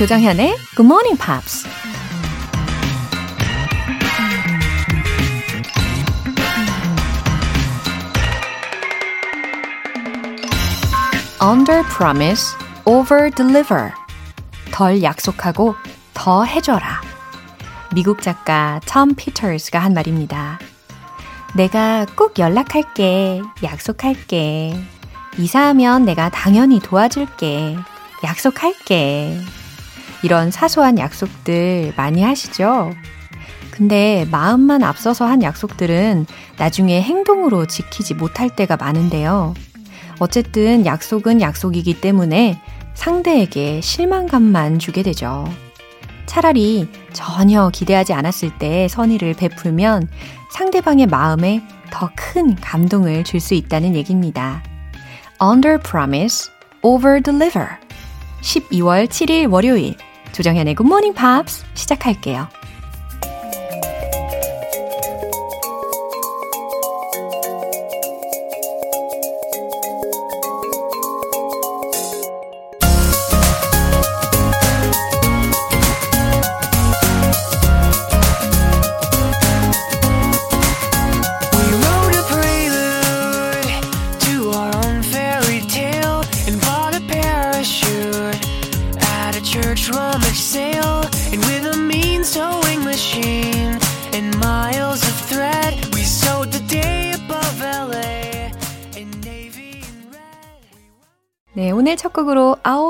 조정현의 Good Morning Pops. Under promise, over deliver. 덜 약속하고 더 해줘라. 미국 작가 톰 피터스가 한 말입니다. 내가 꼭 연락할게. 약속할게. 이사하면 내가 당연히 도와줄게. 약속할게. 이런 사소한 약속들 많이 하시죠? 근데 마음만 앞서서 한 약속들은 나중에 행동으로 지키지 못할 때가 많은데요. 어쨌든 약속은 약속이기 때문에 상대에게 실망감만 주게 되죠. 차라리 전혀 기대하지 않았을 때 선의를 베풀면 상대방의 마음에 더 큰 감동을 줄 수 있다는 얘기입니다. Under promise, over deliver. 12월 7일 월요일 조정현의 Morning Pops 시작할게요.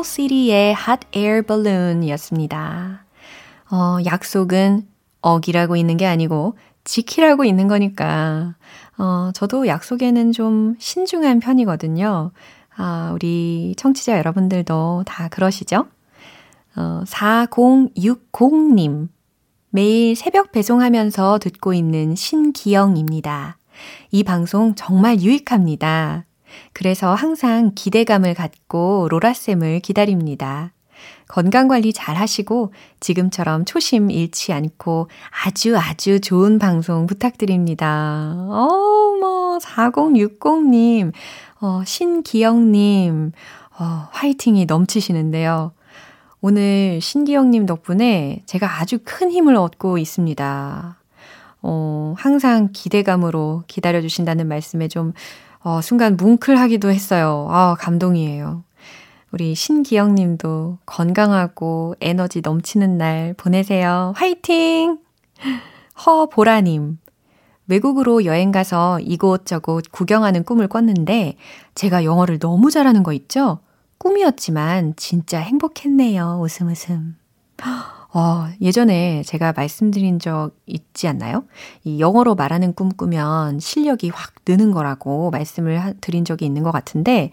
Owl City의 Hot Air Balloon 이었습니다. 어, 약속은 어기라고 있는 게 아니고 지키라고 있는 거니까, 어, 저도 약속에는 좀 신중한 편이거든요. 아, 우리 청취자 여러분들도 다 그러시죠? 어, 4060님. 매일 새벽 배송하면서 듣고 있는 신기영입니다. 이 방송 정말 유익합니다. 그래서 항상 기대감을 갖고 로라쌤을 기다립니다. 건강관리 잘 하시고 지금처럼 초심 잃지 않고 아주 아주 좋은 방송 부탁드립니다. 어머, 4060님, 어, 신기영님, 어, 화이팅이 넘치시는데요. 오늘 신기영님 덕분에 제가 아주 큰 힘을 얻고 있습니다. 어, 항상 기대감으로 기다려주신다는 말씀에 좀 어, 순간 뭉클하기도 했어요. 아, 감동이에요. 우리 신기영 님도 건강하고 에너지 넘치는 날 보내세요. 화이팅! 허보라 님. 외국으로 여행 가서 이곳저곳 구경하는 꿈을 꿨는데 제가 영어를 너무 잘하는 거 있죠? 꿈이었지만 진짜 행복했네요. 웃음 웃음. 어, 예전에 제가 말씀드린 적 있지 않나요? 이 영어로 말하는 꿈 꾸면 실력이 확 느는 거라고 말씀을 하, 드린 적이 있는 것 같은데,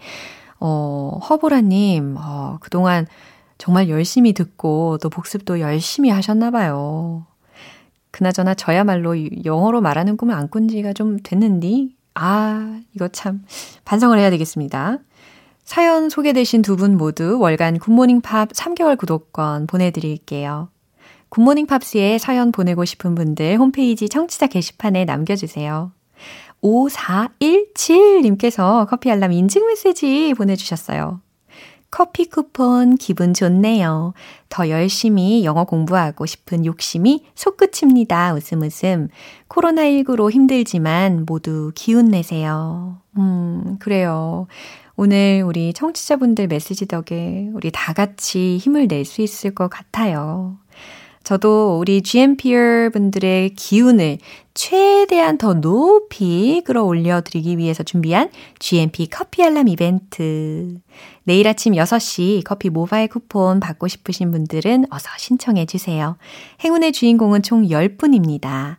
어, 허보라님, 어, 그동안 정말 열심히 듣고 또 복습도 열심히 하셨나봐요. 그나저나 저야말로 영어로 말하는 꿈을 안 꾼 지가 좀 됐는디? 아, 이거 참 반성을 해야 되겠습니다. 사연 소개되신 두 분 모두 월간 굿모닝 팝 3개월 구독권 보내드릴게요. 굿모닝 팝스에 사연 보내고 싶은 분들 홈페이지 청취자 게시판에 남겨주세요. 5417님께서 커피 알람 인증 메시지 보내주셨어요. 커피 쿠폰 기분 좋네요. 더 열심히 영어 공부하고 싶은 욕심이 솟구칩니다. 웃음 웃음. 코로나19로 힘들지만 모두 기운 내세요. 음, 그래요. 오늘 우리 청취자분들 메시지 덕에 우리 다 같이 힘을 낼 수 있을 것 같아요. 저도 우리 GMPR 분들의 기운을 최대한 더 높이 끌어올려 드리기 위해서 준비한 GMP 커피 알람 이벤트. 내일 아침 6시 커피 모바일 쿠폰 받고 싶으신 분들은 어서 신청해 주세요. 행운의 주인공은 총 10분입니다.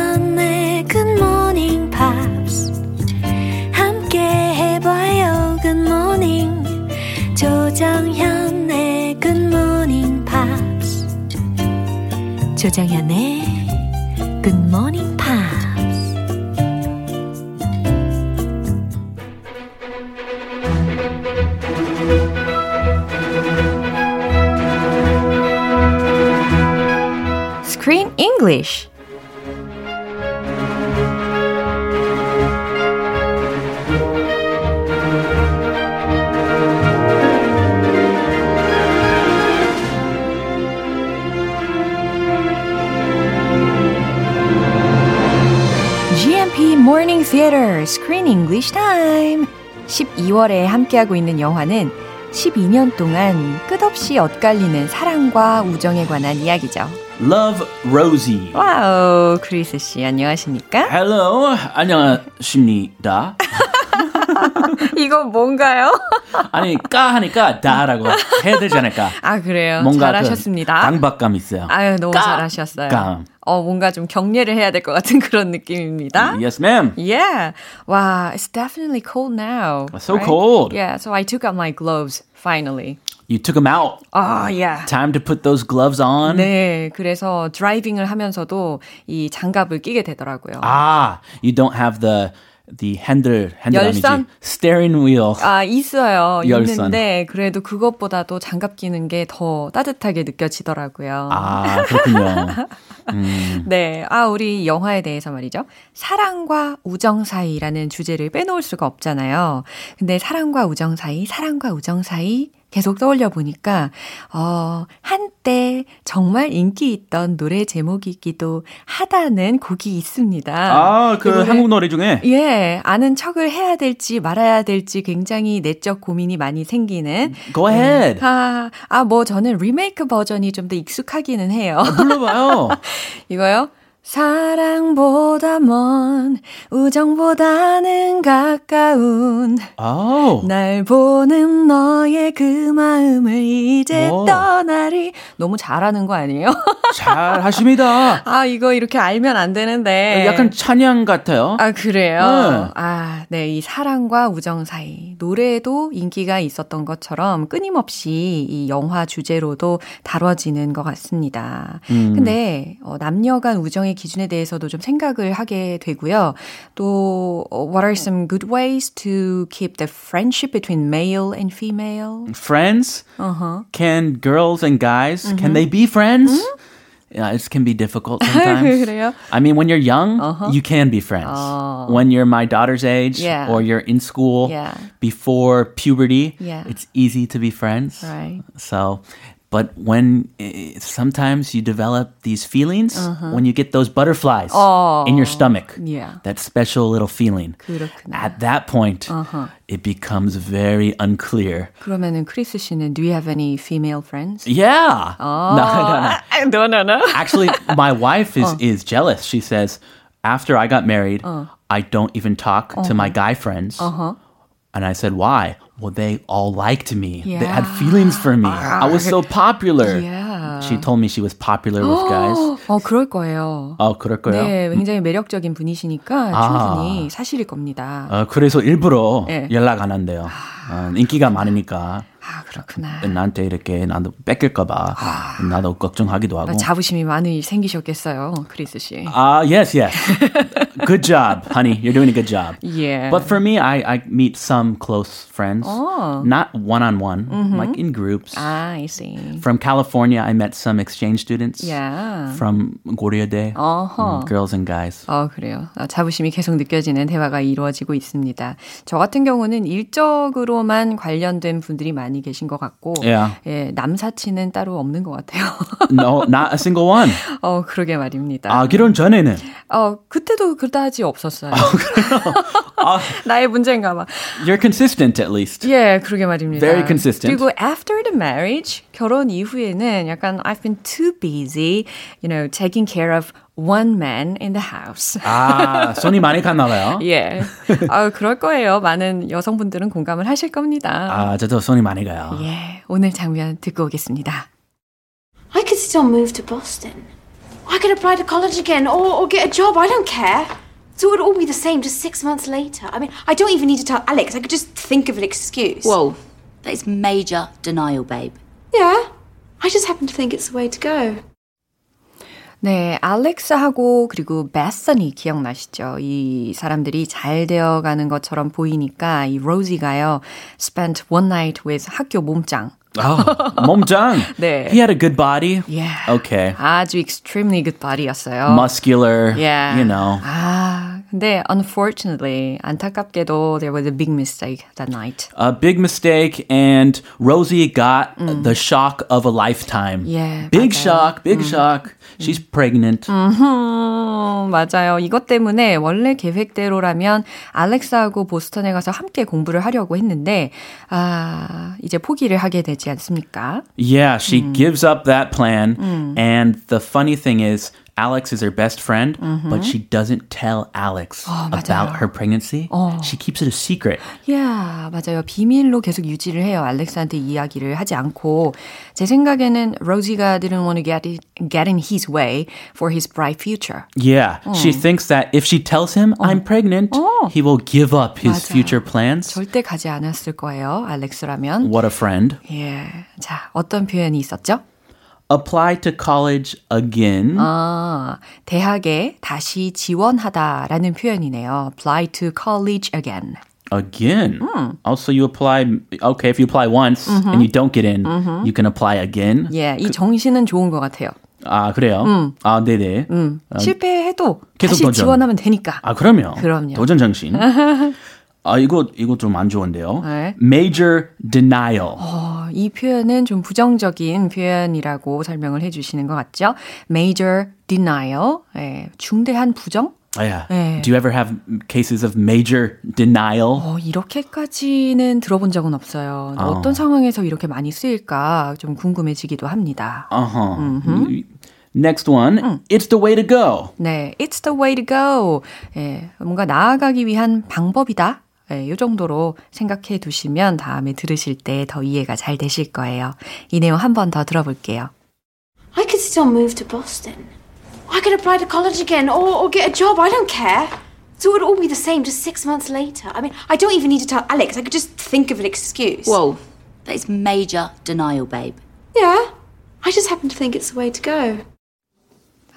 조정현의 Good Morning Screen English. Morning Theater Screen English Time. 12월에 함께하고 있는 영화는 12년 동안 끝없이 엇갈리는 사랑과 우정에 관한 이야기죠. Love Rosie. Wow, 크리스 씨 안녕하십니까? Hello, 안녕하십니다. 이거 뭔가요? 아니 까 하니까 다라고 해야 되지 않을까? 아 그래요. 뭔가 잘하셨습니다. 그 강박감 있어요. 아유 너무 까, 잘하셨어요. 감. 어 뭔가 좀 격려를 해야 될 것 같은 그런 느낌입니다. Yes, ma'am. Yeah. Wow, it's definitely cold now. So cold. Yeah, so I took out my gloves finally. You took them out. 아, yeah. Time to put those gloves on. 네, 그래서 드라이빙을 하면서도 이 장갑을 끼게 되더라고요. Ah, you don't have the the 핸들 핸들 열선? 아니지 steering wheel. 아, 있어요. 열선. 있는데 그래도 그것보다도 장갑 끼는 게 더 따뜻하게 느껴지더라고요. 아 그렇군요. 네. 아, 우리 영화에 대해서 말이죠. 사랑과 우정 사이라는 주제를 빼놓을 수가 없잖아요. 근데 사랑과 우정 사이, 사랑과 우정 사이 계속 떠올려 보니까, 어, 한때 정말 인기 있던 노래 제목이기도 하다는 곡이 있습니다. 아, 그이 노래- 한국 노래 중에 예, 아는 척을 해야 될지 말아야 될지 굉장히 내적 고민이 많이 생기는. Go ahead. 아, 아, 뭐 저는 리메이크 버전이 좀 더 익숙하기는 해요. 불러봐요. 이거요? 사랑보다 먼 우정보다는 가까운 Oh. 날 보는 너의 그 마음을 이제 오. 떠나리 너무 잘하는 거 아니에요? 잘 하십니다. 아 이거 이렇게 알면 안 되는데 약간 찬양 같아요. 아 그래요? 네. 아, 네, 이 사랑과 우정 사이 노래도 인기가 있었던 것처럼 끊임없이 이 영화 주제로도 다뤄지는 것 같습니다. 음. 근데 어, 남녀간 우정의 기준에 대해서도 좀 생각을 하게 되고요. 또 어, what are some good ways to keep the friendship between male and female? Friends? Uh-huh. Can girls and guys, can they be friends? Yeah, it can be difficult sometimes. 그래요? I mean, when you're young, you can be friends. When you're my daughter's age Yeah. or you're in school Yeah. before puberty, Yeah. it's easy to be friends. Right. So, but when eh, sometimes you develop these feelings, when you get those butterflies Oh. in your stomach, Yeah. that special little feeling, 그렇구나. at that point, it becomes very unclear. 그러면은 크리스 씨는 do you have any female friends? Yeah. No, no, no. no, no, no. Actually, my wife is is jealous. She says, after I got married, I don't even talk to my guy friends. And I said, why? Well, they all liked me. They had Yeah. feelings for me. I was so popular. Yeah. She told me she was popular with guys. 어, 그럴 거예요. 어, 그럴 거예요. 네, 굉장히 매력적인 분이시니까 아. 충분히 사실일 겁니다. 어, 그래서 일부러 네. 연락 안 한대요. 어, 인기가 많으니까 아, 그렇구나. 나한테 이렇게 나도 뺏길까봐 나도 걱정하기도 하고. 자부심이 많이 생기셨겠어요, 크리스 씨. Ah, yes, yes. good job, honey. You're doing a good job. Yeah. But for me, I, I meet some close friends, Oh. not one on one, like in groups. 아, I see. From California, I met some exchange students Yeah. from Goryeo-dae, 어허. mm, girls and guys. 어, 그래요. 아, 자부심이 계속 느껴지는 대화가 이루어지고 있습니다. 저 같은 경우는 일적으로만 관련된 분들이 많이 계신 것 같고, Yeah. 예, 남사친은 따로 없는 것 같아요. No, not a single one. 어, 그러게 말입니다. 아, 결혼 전에는 어, 그때도 그다지 없었어요. 나의 문제인가 봐. you're consistent at least. 예, 그러게 말입니다. Very consistent. 그리고 after the marriage, 결혼 이후에는 약간 I've been too busy, you know, taking care of one man in the house. 아, 손이 많이 갔나 봐요. 예. 아, 그럴 거예요. 많은 여성분들은 공감을 하실 겁니다. 아, 저도 손이 많이 가요. 예. 오늘 장면 듣고 오겠습니다. I could still move to Boston. I could apply to college again or, or get a job. I don't care. So it would all be the same just six months later. I mean, I don't even need to tell Alex. I could just think of an excuse. Whoa, that is major denial, babe. Yeah. I just happen to think it's the way to go. 네, 알렉스하고 그리고 베서니 기억나시죠? 이 사람들이 잘 되어가는 것처럼 보이니까 이 로지가요, spent one night with 학교 몸짱. Oh, 몸짱. 네. He had a good body. Yeah. Okay. 아주 extremely good body였어요. Muscular. Yeah. You know. 아, 근데 unfortunately 안타깝게도 there was a big mistake that night. A big mistake, and Rosie got the shock of a lifetime. Yeah, Big 맞아요. shock, big shock. She's pregnant. 음, 맞아요. 이것 때문에 원래 계획대로라면 알렉스하고 보스턴에 가서 함께 공부를 하려고 했는데 아, 이제 포기를 하게 되지 않습니까? Yeah, she gives up that plan. And the funny thing is, Alex is her best friend, but she doesn't tell Alex about her pregnancy. She keeps it a secret. 야, 맞아요. 비밀로 계속 유지를 해요. 알렉스한테 이야기를 하지 않고 제 생각에는 로지가 didn't want to get, it, get in his way for his bright future. Yeah, she thinks that if she tells him I'm pregnant, he will give up his 맞아. future plans. 절대 가지 않았을 거예요. 알렉스라면. What a friend. 예. 자, 어떤 표현이 있었죠? Apply to college again. 아, 대학에 다시 지원하다라는 표현이네요. Apply to college again. Again. Also, you apply. Okay, if you apply once and you don't get in, you can apply again. 예, 이 정신은 좋은 것 같아요. 아 그래요? 아 네네. 실패해도 계속 다시 도전. 지원하면 되니까. 아 그럼요. 그럼요. 도전 정신. 아 이거 이거 좀 안 좋은데요. 네. Major denial. 어, 이 표현은 좀 부정적인 표현이라고 설명을 해주시는 것 같죠? Major denial, 예, 중대한 부정? 아, yeah. 네. Do you ever have cases of major denial? 어, 이렇게까지는 들어본 적은 없어요. 어떤 상황에서 이렇게 많이 쓰일까 좀 궁금해지기도 합니다. Uh huh. Next one. It's the way to go. 네, it's the way to go. 예, 뭔가 나아가기 위한 방법이다. 예, 이 정도로 생각해 두시면 다음에 들으실 때 더 이해가 잘 되실 거예요. 이 내용 한 번 더 들어볼게요. I could still move to Boston. I could apply to college again or, or get a job. I don't care. So it would all be the same just six months later. I mean, I don't even need to tell Alex. I could just think of an excuse. Whoa, that is major denial, babe. Yeah. I just happen to think it's the way to go.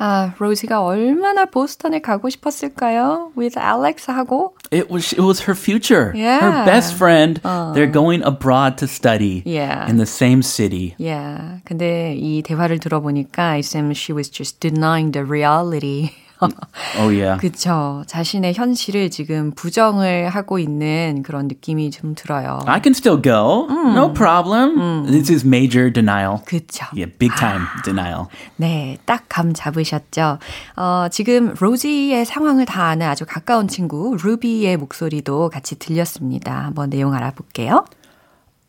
아, 로지가 얼마나 보스턴에 가고 싶었을까요? With Alex 하고. It was it was her future. Yeah. Her best friend. They're going abroad to study Yeah. in the same city. Yeah. 근데 이 대화를 들어보니까 it seems she was just denying the reality. Oh yeah. 그쵸. 자신의 현실을 지금 부정을 하고 있는 그런 느낌이 좀 들어요. I can still go. No problem. This is major denial. 그쵸. Yeah, big time denial. 네, 딱 감 잡으셨죠? 어, 지금 로지의 상황을 다 아는 아주 가까운 친구 루비의 목소리도 같이 들렸습니다. 한번 내용 알아볼게요.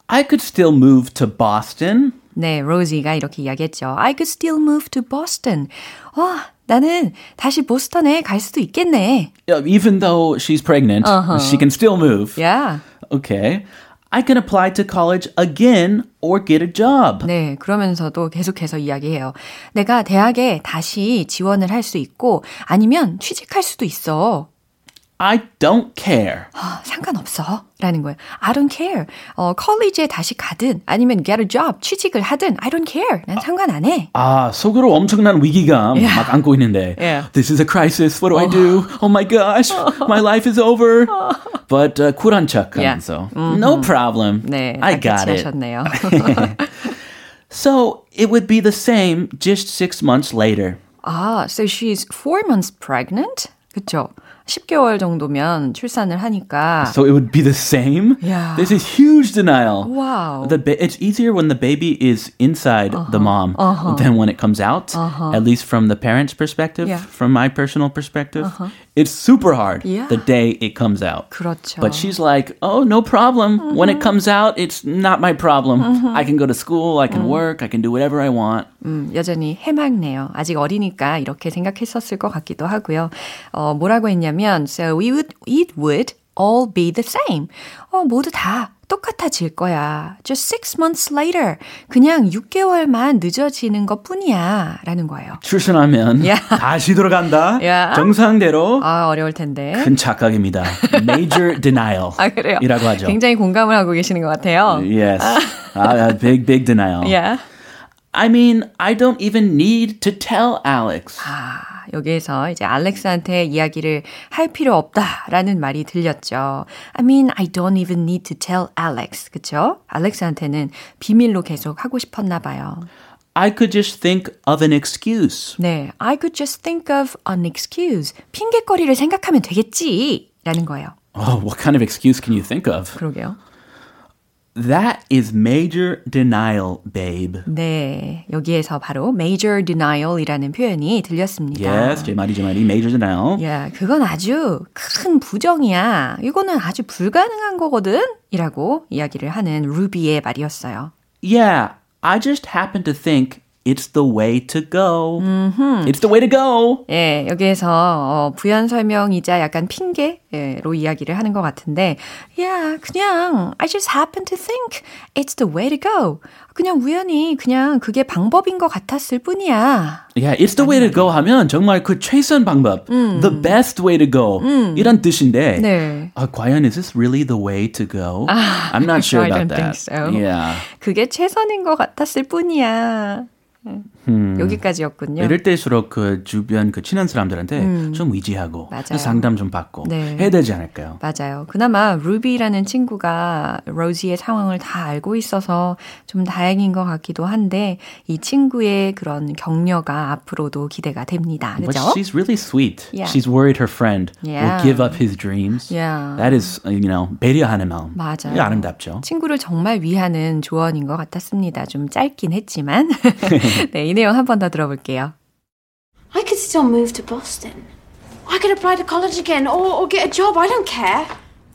I could still move to Boston. 네, 로지가 이렇게 이야기했죠. I could still move to Boston. 와, 나는 다시 보스턴에 갈 수도 있겠네. Yeah, Even though she's pregnant, she can still move. Yeah. Okay. I can apply to college again or get a job. 네, 그러면서도 계속해서 이야기해요. 내가 대학에 다시 지원을 할 수 있고 아니면 취직할 수도 있어. I don't care. 아, 상관없어. 라는 거예요. I don't care. 어, 컬리지에 다시 가든 아니면 get a job, 취직을 하든 I don't care. 난 상관 안 해. 아, 속으로 엄청난 위기감 Yeah. 막 안고 있는데. Yeah. This is a crisis. What do I do? Oh my gosh. My life is over. But uh, 쿨한 척 Yeah. 하면서. No problem. 네, I 딱 got it. 하셨네요. So it would be the same just six months later. 아, so she's four months pregnant? 그쵸? 10개월 정도면 출산을 하니까. So it would be the same? Yeah. This is huge denial. Wow. The ba- it's easier when the baby is inside the mom than when it comes out. At least from the parent's perspective, Yeah. from my personal perspective. It's super hard Yeah. the day it comes out. 그렇죠. But she's like, oh, no problem. When it comes out, it's not my problem. I can go to school, I can work, I can do whatever I want. 음, 여전히 해맑네요. 아직 어리니까 이렇게 생각했었을 것 같기도 하고요. 어, 뭐라고 했냐면, so we would, it would all be the same. 어, 모두 다 똑같아질 거야. Just six months later. 그냥 6개월만 늦어지는 것 뿐이야. 라는 거예요. 출산하면 Yeah. 다시 돌아간다. Yeah. 정상대로. 아, 어려울 텐데. 큰 착각입니다. Major denial. 아, 그래요? 이라고 하죠. 굉장히 공감을 하고 계시는 것 같아요. Yes. Uh, big, big denial. Yeah. I mean, I don't even need to tell Alex. 아, 여기에서 이제 알렉스한테 이야기를 할 필요 없다라는 말이 들렸죠. I mean, I don't even need to tell Alex. 그쵸? 알렉스한테는 비밀로 계속 하고 싶었나 봐요. I could just think of an excuse. 네, I could just think of an excuse. 핑계거리를 생각하면 되겠지. 라는 거예요. Oh, what kind of excuse can you think of? 그러게요. That is major denial, babe. 네, 여기에서 바로 major denial이라는 표현이 들렸습니다. Yes, 제 말이 제 말이 major denial. 야, 그건 아주 큰 부정이야. 이거는 아주 불가능한 거거든. 이라고 이야기를 하는 루비의 말이었어요. Yeah, I just happen to think it's the way to go. It's the way to go. 예, 여기에서 어, 부연 설명이자 약간 핑계로 이야기를 하는 것 같은데, 야, 그냥 I just happen to think it's the way to go. 그냥 우연히 그냥 그게 방법인 것 같았을 뿐이야. Yeah, it's the way to go 하면 정말 그 최선 방법, the best way to go 이런 뜻인데, 네. 아, 과연 is this really the way to go? I'm not sure I about don't that. think so. Yeah. 그게 최선인 것 같았을 뿐이야. Mm. 예. 여기까지였군요. 이럴 때일수록 그 주변 그 친한 사람들한테 좀 의지하고 맞아요. 상담 좀 받고 네. 해야 되지 않을까요? 맞아요. 그나마 루비라는 친구가 로지의 상황을 다 알고 있어서 좀 다행인 것 같기도 한데 이 친구의 그런 격려가 앞으로도 기대가 됩니다. But 그죠? she's really sweet. Yeah. She's worried her friend Yeah. will give up his dreams. Yeah. That is, you know, 배려하는 마음. 맞아요. 아름답죠. 친구를 정말 위하는 조언인 것 같았습니다. 좀 짧긴 했지만. 네, 이 내용 한 번 더 들어볼게요. I could still move to Boston. I could apply to college again or, or get a job. I don't care.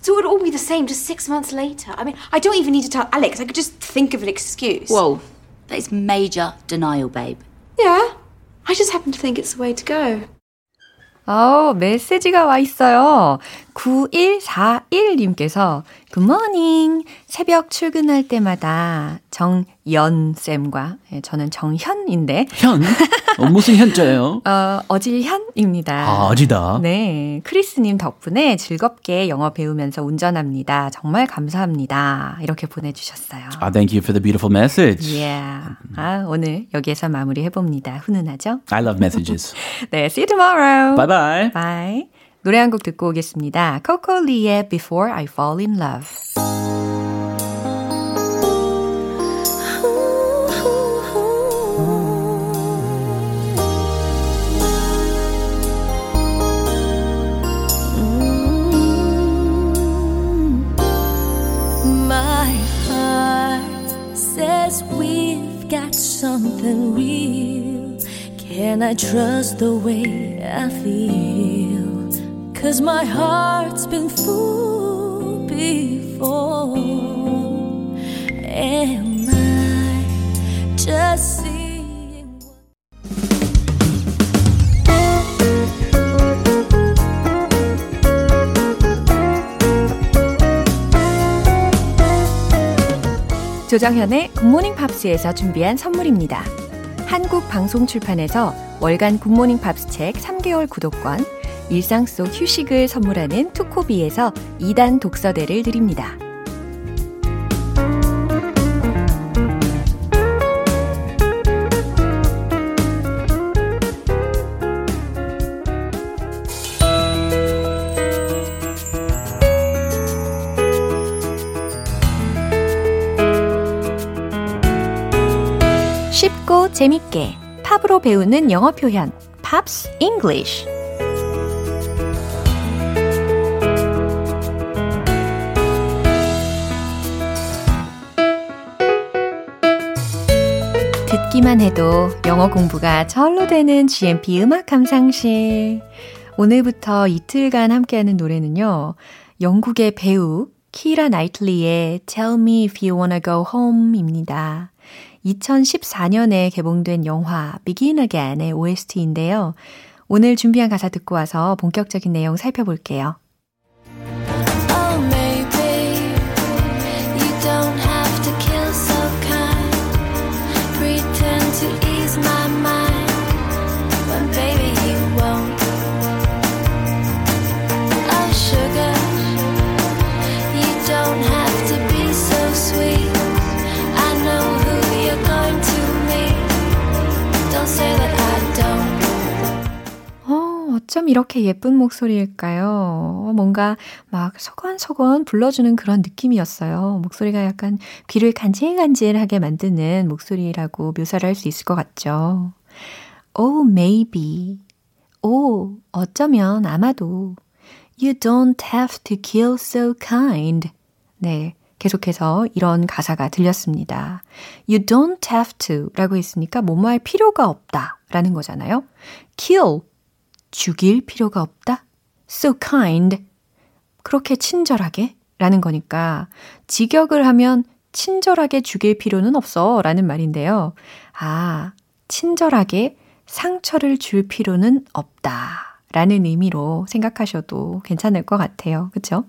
So it would all be the same just six months later. I mean, I don't even need to tell Alex. I could just think of an excuse. Whoa, that is major denial, babe. Yeah. I just happen to think it's the way to go. 어, 메시지가 와 있어요. 9141님께서 Good morning. 새벽 출근할 때마다 정연쌤과 예, 저는 정현인데 현? 어, 무슨 현자예요? 어, 어질현입니다. 아, 어지다. 네, 크리스님 덕분에 즐겁게 영어 배우면서 운전합니다. 정말 감사합니다. 이렇게 보내주셨어요. 아, thank you for the beautiful message. Yeah. 아, 오늘 여기에서 마무리 해봅니다. 훈훈하죠? I love messages. 네, see you tomorrow. bye bye. Bye. 노래 한 곡 듣고 오겠습니다. Coco Lee의 Before I Fall in Love. My heart says we've got something real. Can I trust the way I feel? Cause my heart's been fooled before. Am I just seeing? 조정현의 굿모닝 팝스에서 준비한 선물입니다. 한국 방송 출판에서 월간 굿모닝 팝스 책 3개월 구독권, 일상 속 휴식을 선물하는 투코비에서 2단 독서대를 드립니다. 쉽고 재밌게 팝으로 배우는 영어 표현 Pops English 듣기만 해도 영어 공부가 절로 되는 GMP 음악 감상실. 오늘부터 이틀간 함께하는 노래는요. 영국의 배우 키라 나이틀리의 Tell Me If You Wanna Go Home입니다. 2014년에 개봉된 영화 Begin Again의 OST인데요. 오늘 준비한 가사 듣고 와서 본격적인 내용 살펴볼게요. 이렇게 예쁜 목소리일까요? 뭔가 막 서건서건 불러주는 그런 느낌이었어요. 목소리가 약간 귀를 간질간질하게 만드는 목소리라고 묘사를 할 수 있을 것 같죠. Oh, maybe. 오, 어쩌면 아마도. You don't have to kill so kind. 네. 계속해서 이런 가사가 들렸습니다. You don't have to 라고 했으니까 뭐뭐 할 필요가 없다 라는 거잖아요. kill, 죽일 필요가 없다. so kind, 그렇게 친절하게 라는 거니까 직역을 하면 친절하게 죽일 필요는 없어 라는 말인데요. 아, 친절하게 상처를 줄 필요는 없다 라는 의미로 생각하셔도 괜찮을 것 같아요. 그쵸?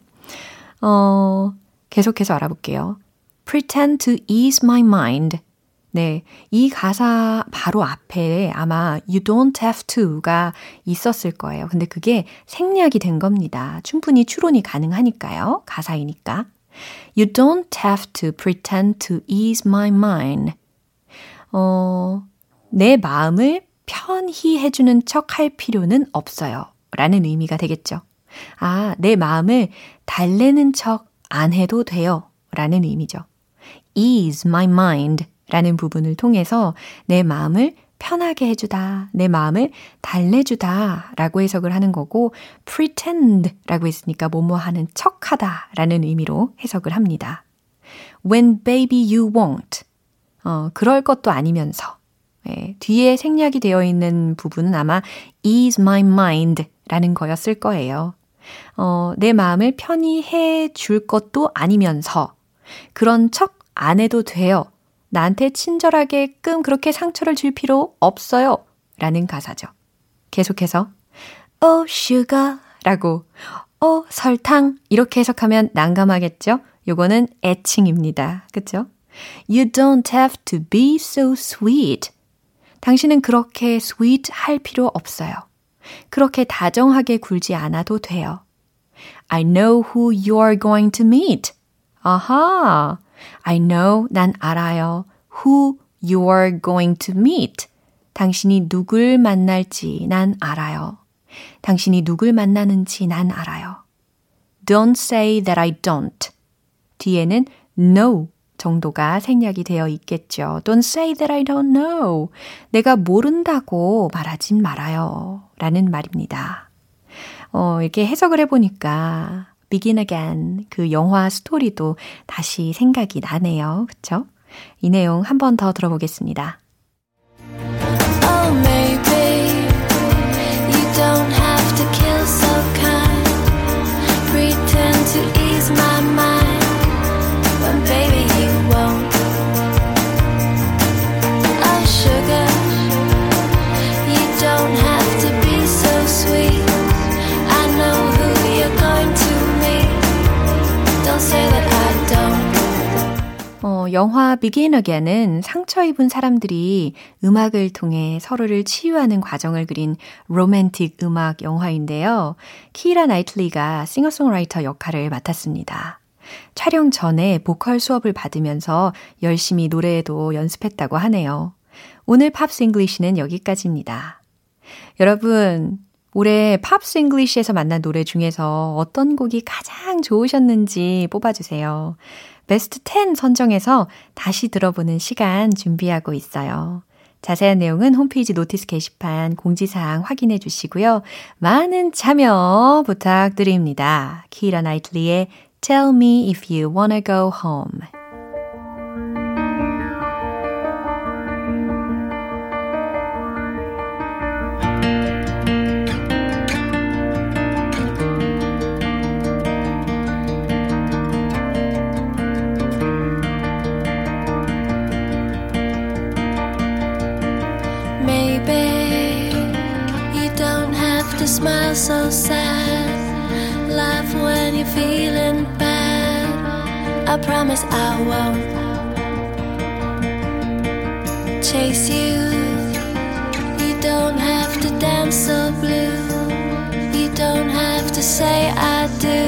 어, 계속해서 알아볼게요. pretend to ease my mind. 네. 이 가사 바로 앞에 아마 you don't have to가 있었을 거예요. 근데 그게 생략이 된 겁니다. 충분히 추론이 가능하니까요. 가사이니까. You don't have to pretend to ease my mind. 어, 내 마음을 편히 해주는 척 할 필요는 없어요. 라는 의미가 되겠죠. 아, 내 마음을 달래는 척 안 해도 돼요. 라는 의미죠. ease my mind 라는 부분을 통해서 내 마음을 편하게 해주다, 내 마음을 달래주다 라고 해석을 하는 거고, pretend 라고 했으니까 뭐뭐 하는 척 하다 라는 의미로 해석을 합니다. When baby you won't. 어, 그럴 것도 아니면서. 예, 뒤에 생략이 되어 있는 부분은 아마 ease my mind 라는 거였을 거예요. 어, 내 마음을 편히 해 줄 것도 아니면서 그런 척 안 해도 돼요. 나한테 친절하게끔 그렇게 상처를 줄 필요 없어요. 라는 가사죠. 계속해서 Oh sugar 라고 Oh 설탕 이렇게 해석하면 난감하겠죠? 요거는 애칭입니다. 그쵸? You don't have to be so sweet. 당신은 그렇게 sweet 할 필요 없어요. 그렇게 다정하게 굴지 않아도 돼요. I know who you are going to meet. 아하. I know, 난 알아요. Who you are going to meet. 당신이 누굴 만날지 난 알아요. 당신이 누굴 만나는지 난 알아요. Don't say that I don't. 뒤에는 no 정도가 생략이 되어 있겠죠. Don't say that I don't know. 내가 모른다고 말하진 말아요. 라는 말입니다. 어, 이렇게 해석을 해보니까 Begin Again 그 영화 스토리도 다시 생각이 나네요. 그쵸? 이 내용 한 번 더 들어보겠습니다. 영화 Begin Again은 상처 입은 사람들이 음악을 통해 서로를 치유하는 과정을 그린 로맨틱 음악 영화인데요. 키라 나이틀리가 싱어송라이터 역할을 맡았습니다. 촬영 전에 보컬 수업을 받으면서 열심히 노래에도 연습했다고 하네요. 오늘 Pops English는 여기까지입니다. 여러분, 올해 Pops English에서 만난 노래 중에서 어떤 곡이 가장 좋으셨는지 뽑아주세요. 베스트 10 선정해서 다시 들어보는 시간 준비하고 있어요. 자세한 내용은 홈페이지 notice 게시판 공지사항 확인해 주시고요. 많은 참여 부탁드립니다. 키라 나이틀리의 Tell me if you wanna go home. So sad. Laugh when you're feeling bad. I promise I won't chase you. You don't have to dance so blue. You don't have to say I do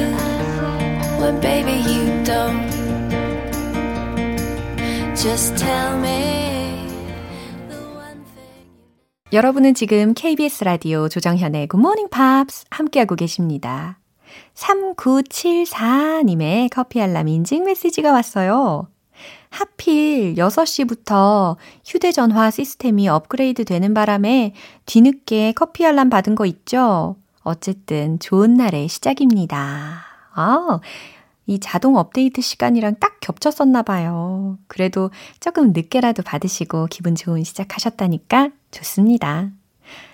when baby you don't. Just tell me. 여러분은 지금 KBS 라디오 조정현의 Morning Pops 함께하고 계십니다. 3974님의 커피 알람 인증 메시지가 왔어요. 하필 6시부터 휴대전화 시스템이 업그레이드 되는 바람에 뒤늦게 커피 알람 받은 거 있죠? 어쨌든 좋은 날의 시작입니다. 아, 이 자동 업데이트 시간이랑 딱 겹쳤었나 봐요. 그래도 조금 늦게라도 받으시고 기분 좋은 시작하셨다니까 좋습니다.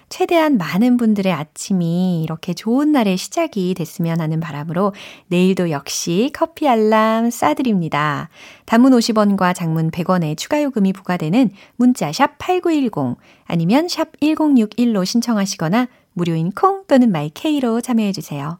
최대한 많은 분들의 아침이 이렇게 좋은 날의 시작이 됐으면 하는 바람으로 내일도 역시 커피 알람 쏴드립니다. 단문 50원과 장문 100원의 추가 요금이 부과되는 문자 샵 8910 아니면 샵 1061로 신청하시거나 무료인 콩 또는 마이케이로 참여해 주세요.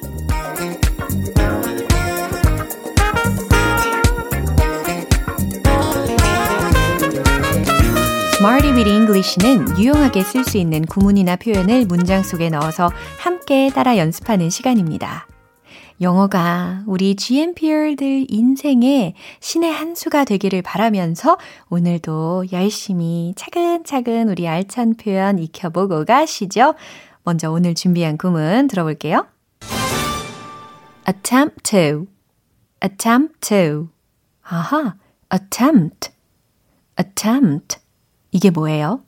Smarty with English는 유용하게 쓸 수 있는 구문이나 표현을 문장 속에 넣어서 함께 따라 연습하는 시간입니다. 영어가 우리 GMPR들 인생의 신의 한 수가 되기를 바라면서 오늘도 열심히 차근차근 우리 알찬 표현 익혀보고 가시죠. 먼저 오늘 준비한 구문 들어볼게요. attempt to, attempt to. 아하, attempt, attempt. 이게 뭐예요?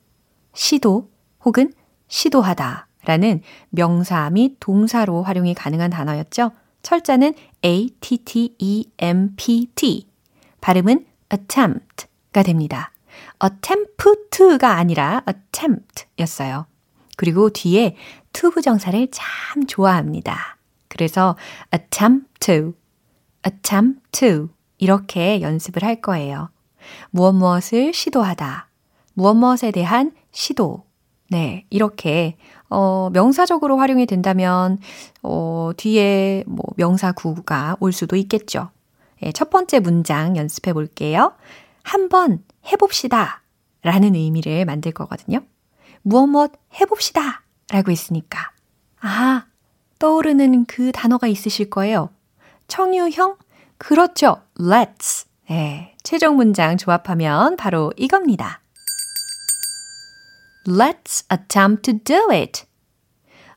시도 혹은 시도하다 라는 명사 및 동사로 활용이 가능한 단어였죠. 철자는 A-T-T-E-M-P-T. 발음은 attempt가 됩니다. attempt가 아니라 attempt 였어요. 그리고 뒤에 to 부정사를 참 좋아합니다. 그래서 attempt to, attempt to 이렇게 연습을 할 거예요. 무엇 무엇을 시도하다, 무엇 무엇에 대한 시도. 네, 이렇게 어, 명사적으로 활용이 된다면 어, 뒤에 뭐 명사구가 올 수도 있겠죠. 예, 첫 번째 문장 연습해 볼게요. 한번 해봅시다. 라는 의미를 만들 거거든요. 무엇 무엇 해봅시다. 라고 했으니까. 아, 떠오르는 그 단어가 있으실 거예요. 청유형? 그렇죠. Let's. 네, 최종 문장 조합하면 바로 이겁니다. Let's attempt to do it.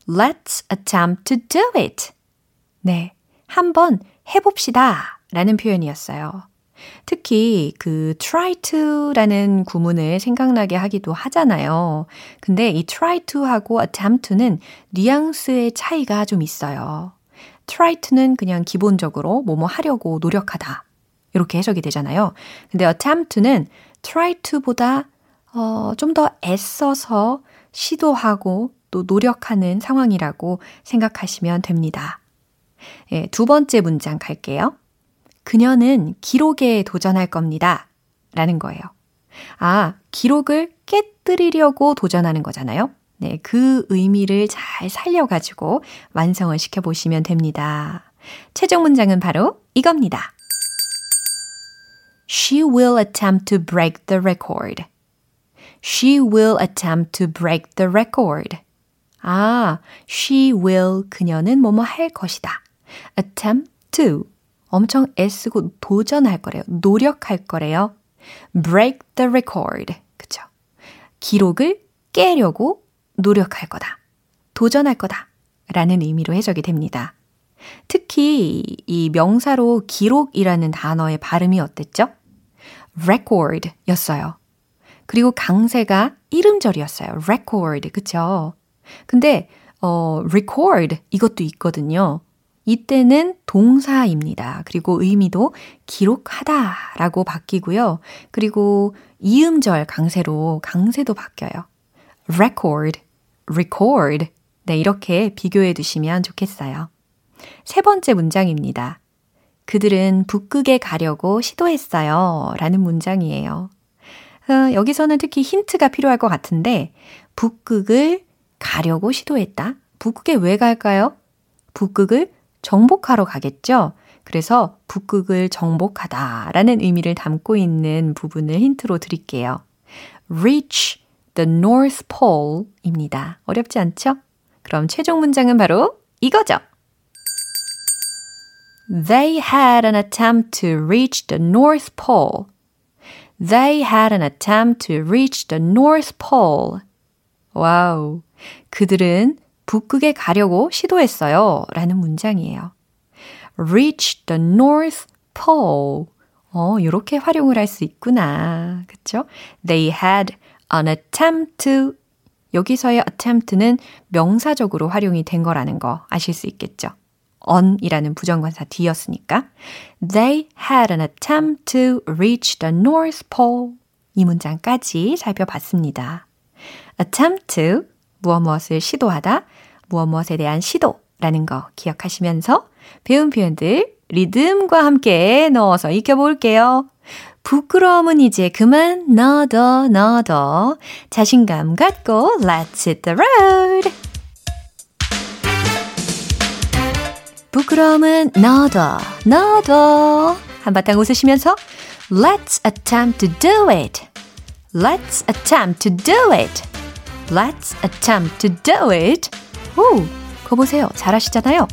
Let's attempt to do it. 네. 한번 해봅시다. 라는 표현이었어요. 특히 그 try to라는 구문을 생각나게 하기도 하잖아요. 근데 이 try to하고 attempt to는 뉘앙스의 차이가 좀 있어요. try to는 그냥 기본적으로 뭐뭐 하려고 노력하다. 이렇게 해석이 되잖아요. 근데 attempt to는 try to보다 어, 좀 더 애써서 시도하고 또 노력하는 상황이라고 생각하시면 됩니다. 예, 두 번째 문장 갈게요. 그녀는 기록에 도전할 겁니다. 라는 거예요. 아, 기록을 깨뜨리려고 도전하는 거잖아요. 네, 그 의미를 잘 살려가지고 완성을 시켜보시면 됩니다. 최종 문장은 바로 이겁니다. She will attempt to break the record. She will attempt to break the record. 아, she will 그녀는 뭐뭐 할 것이다. attempt to 엄청 애쓰고 도전할 거래요. 노력할 거래요. break the record. 그쵸? 기록을 깨려고 노력할 거다. 도전할 거다. 라는 의미로 해석이 됩니다. 특히 이 명사로 기록이라는 단어의 발음이 어땠죠? record 였어요. 그리고 강세가 이름절이었어요. record. 그쵸? 근데, 어, record 이것도 있거든요. 이때는 동사입니다. 그리고 의미도 기록하다 라고 바뀌고요. 그리고 이음절 강세로 강세도 바뀌어요. record, record. 네, 이렇게 비교해 두시면 좋겠어요. 세 번째 문장입니다. 그들은 북극에 가려고 시도했어요. 라는 문장이에요. 어, 여기서는 특히 힌트가 필요할 것 같은데, 북극을 가려고 시도했다. 북극에 왜 갈까요? 북극을 정복하러 가겠죠? 그래서 북극을 정복하다 라는 의미를 담고 있는 부분을 힌트로 드릴게요. reach the North Pole 입니다. 어렵지 않죠? 그럼 최종 문장은 바로 이거죠. They had an attempt to reach the North Pole. They had an attempt to reach the North Pole. 와우. 그들은 북극에 가려고 시도했어요. 라는 문장이에요. reach the North Pole. 어, 이렇게 활용을 할 수 있구나. 그쵸? They had an attempt to 여기서의 attempt는 명사적으로 활용이 된 거라는 거 아실 수 있겠죠? On이라는 부정관사 뒤였으니까 They had an attempt to reach the North Pole 이 문장까지 살펴봤습니다. attempt to 무엇 무엇을 시도하다, 무엇 무엇에 대한 시도라는 거 기억하시면서 배운 표현들 리듬과 함께 넣어서 익혀볼게요. 부끄러움은 이제 그만 너더 너더 자신감 갖고 Let's hit the road. 부끄러움은 너더 너더 한바탕 웃으시면서 Let's attempt to do it. Let's attempt to do it. Let's attempt to do it. 오, 거 보세요. 잘하시잖아요.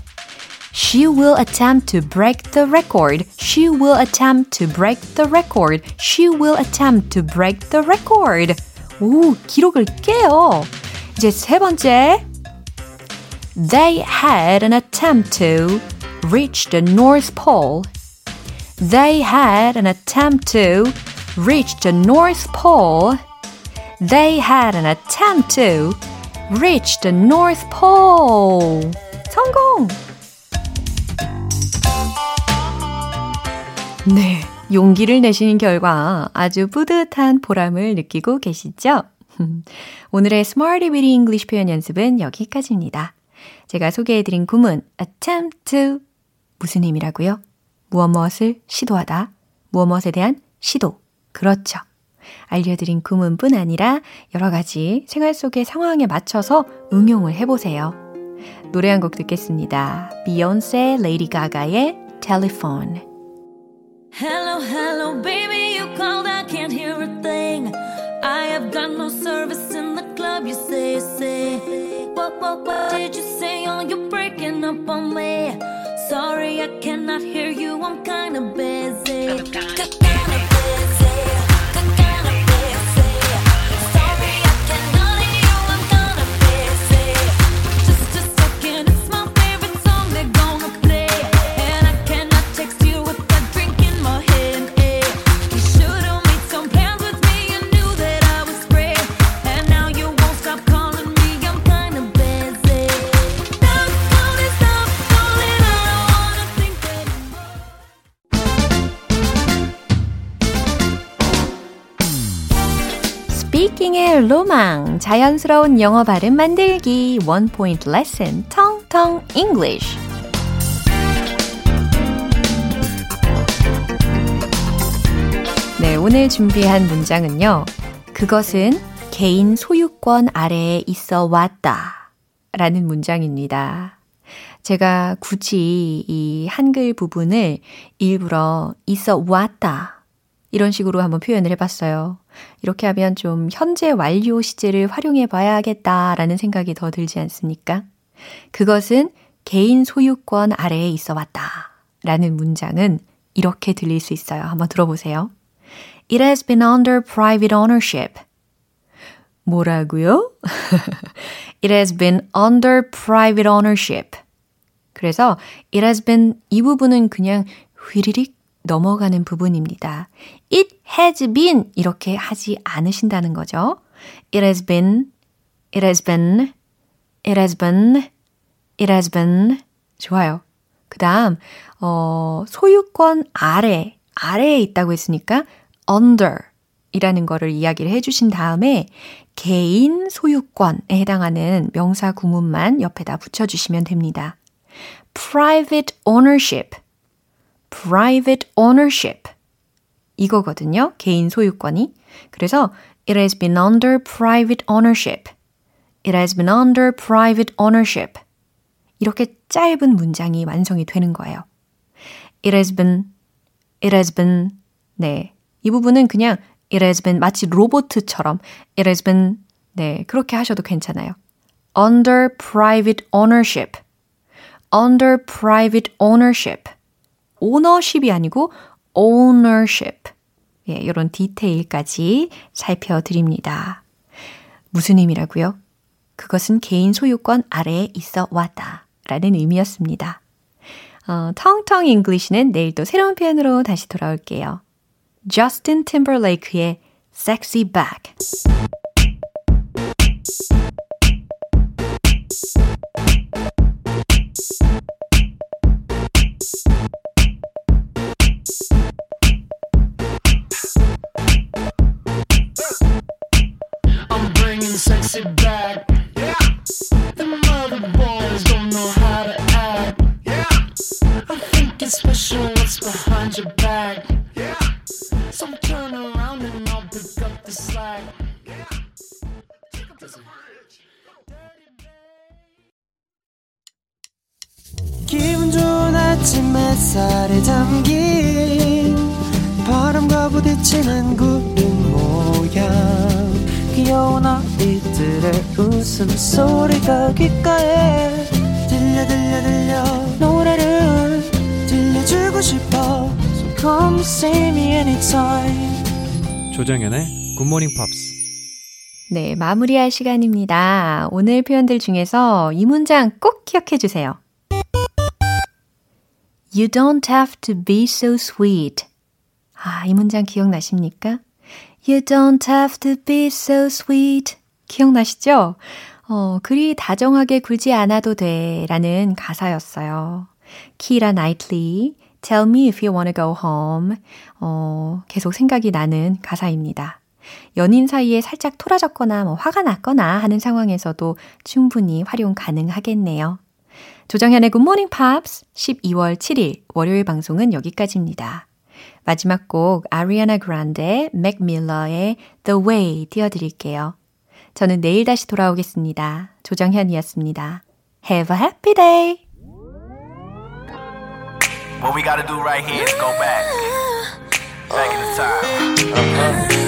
She will attempt to break the record. She will attempt to break the record. She will attempt to break the record. 오, 기록을 깨요. 이제 세 번째. They had an attempt to reach the North Pole. They had an attempt to reach the North Pole. They had an attempt to reach the North Pole. 성공! 네. 용기를 내신 결과 아주 뿌듯한 보람을 느끼고 계시죠? 오늘의 Smarty Weedy English 표현 연습은 여기까지입니다. 제가 소개해드린 구문 attempt to 무슨 의미라고요? 무엇 무엇을 시도하다, 무엇 무엇에 대한 시도. 그렇죠. 알려드린 구문뿐 아니라 여러 가지 생활 속의 상황에 맞춰서 응용을 해보세요. 노래 한 곡 듣겠습니다. 비욘세 레이디 가가의 Telephone. Hello, hello, baby, you called, I can't hear a thing. I have got no service in the club, you say, say. What, what, what did you? Oh, you're up on me. Sorry, I cannot hear you, I'm kinda busy. Kinda busy. 스피킹의 로망, 자연스러운 영어 발음 만들기, 원 포인트 레슨, 텅텅 English. 네, 오늘 준비한 문장은요. 그것은 개인 소유권 아래에 있어 왔다. 라는 문장입니다. 제가 굳이 이 한글 부분을 일부러 있어 왔다. 이런 식으로 한번 표현을 해봤어요. 이렇게 하면 좀 현재 완료 시제를 활용해 봐야겠다라는 생각이 더 들지 않습니까? 그것은 개인 소유권 아래에 있어 왔다. 라는 문장은 이렇게 들릴 수 있어요. 한번 들어보세요. It has been under private ownership. 뭐라고요? It has been under private ownership. 그래서 it has been 이 부분은 그냥 휘리릭 넘어가는 부분입니다. It has been 이렇게 하지 않으신다는 거죠. It has been, it has been, it has been, it has been. 좋아요. 그 다음, 어, 소유권 아래, 아래에 있다고 했으니까 under 이라는 거를 이야기를 해주신 다음에 개인 소유권에 해당하는 명사 구문만 옆에다 붙여주시면 됩니다. private ownership, private ownership 이거거든요. 개인 소유권이. 그래서 it has been under private ownership. It has been under private ownership. 이렇게 짧은 문장이 완성이 되는 거예요. It has been, it has been, 네. 이 부분은 그냥 it has been 마치 로보트처럼 it has been, 네. 그렇게 하셔도 괜찮아요. under private ownership. under private ownership. ownership이 아니고 ownership. 예, 이런 디테일까지 살펴드립니다. 무슨 의미라고요? 그것은 개인 소유권 아래에 있어 왔다. 라는 의미였습니다. 어, 텅텅 English는 내일 또 새로운 표현으로 다시 돌아올게요. 저스틴 팀버레이크의 Sexy Back. 굿모닝 팝스. 네, 마무리할 시간입니다. 오늘 표현들 중에서 이 문장 꼭 기억해 주세요. You don't have to be so sweet. 아, 이 문장 기억나십니까? You don't have to be so sweet. 기억나시죠? 어, 그리 다정하게 굴지 않아도 돼. 라는 가사였어요. 키라 나이틀리, Tell me if you wanna go home. 어, 계속 생각이 나는 가사입니다. 연인 사이에 살짝 토라졌거나 뭐 화가 났거나 하는 상황에서도 충분히 활용 가능하겠네요. 조정현의 굿모닝 팝스 12월 7일 월요일 방송은 여기까지입니다. 마지막 곡 아리아나 그란데 맥 밀러의 The Way 띄워드릴게요. 저는 내일 다시 돌아오겠습니다. 조정현이었습니다. Have a happy day! What we gotta do right here is go back. Back in the time. say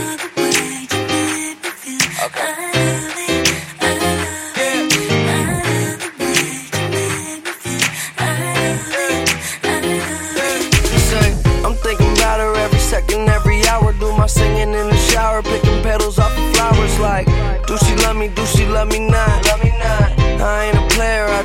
me, do she love me not? Love me not. I ain't a player, I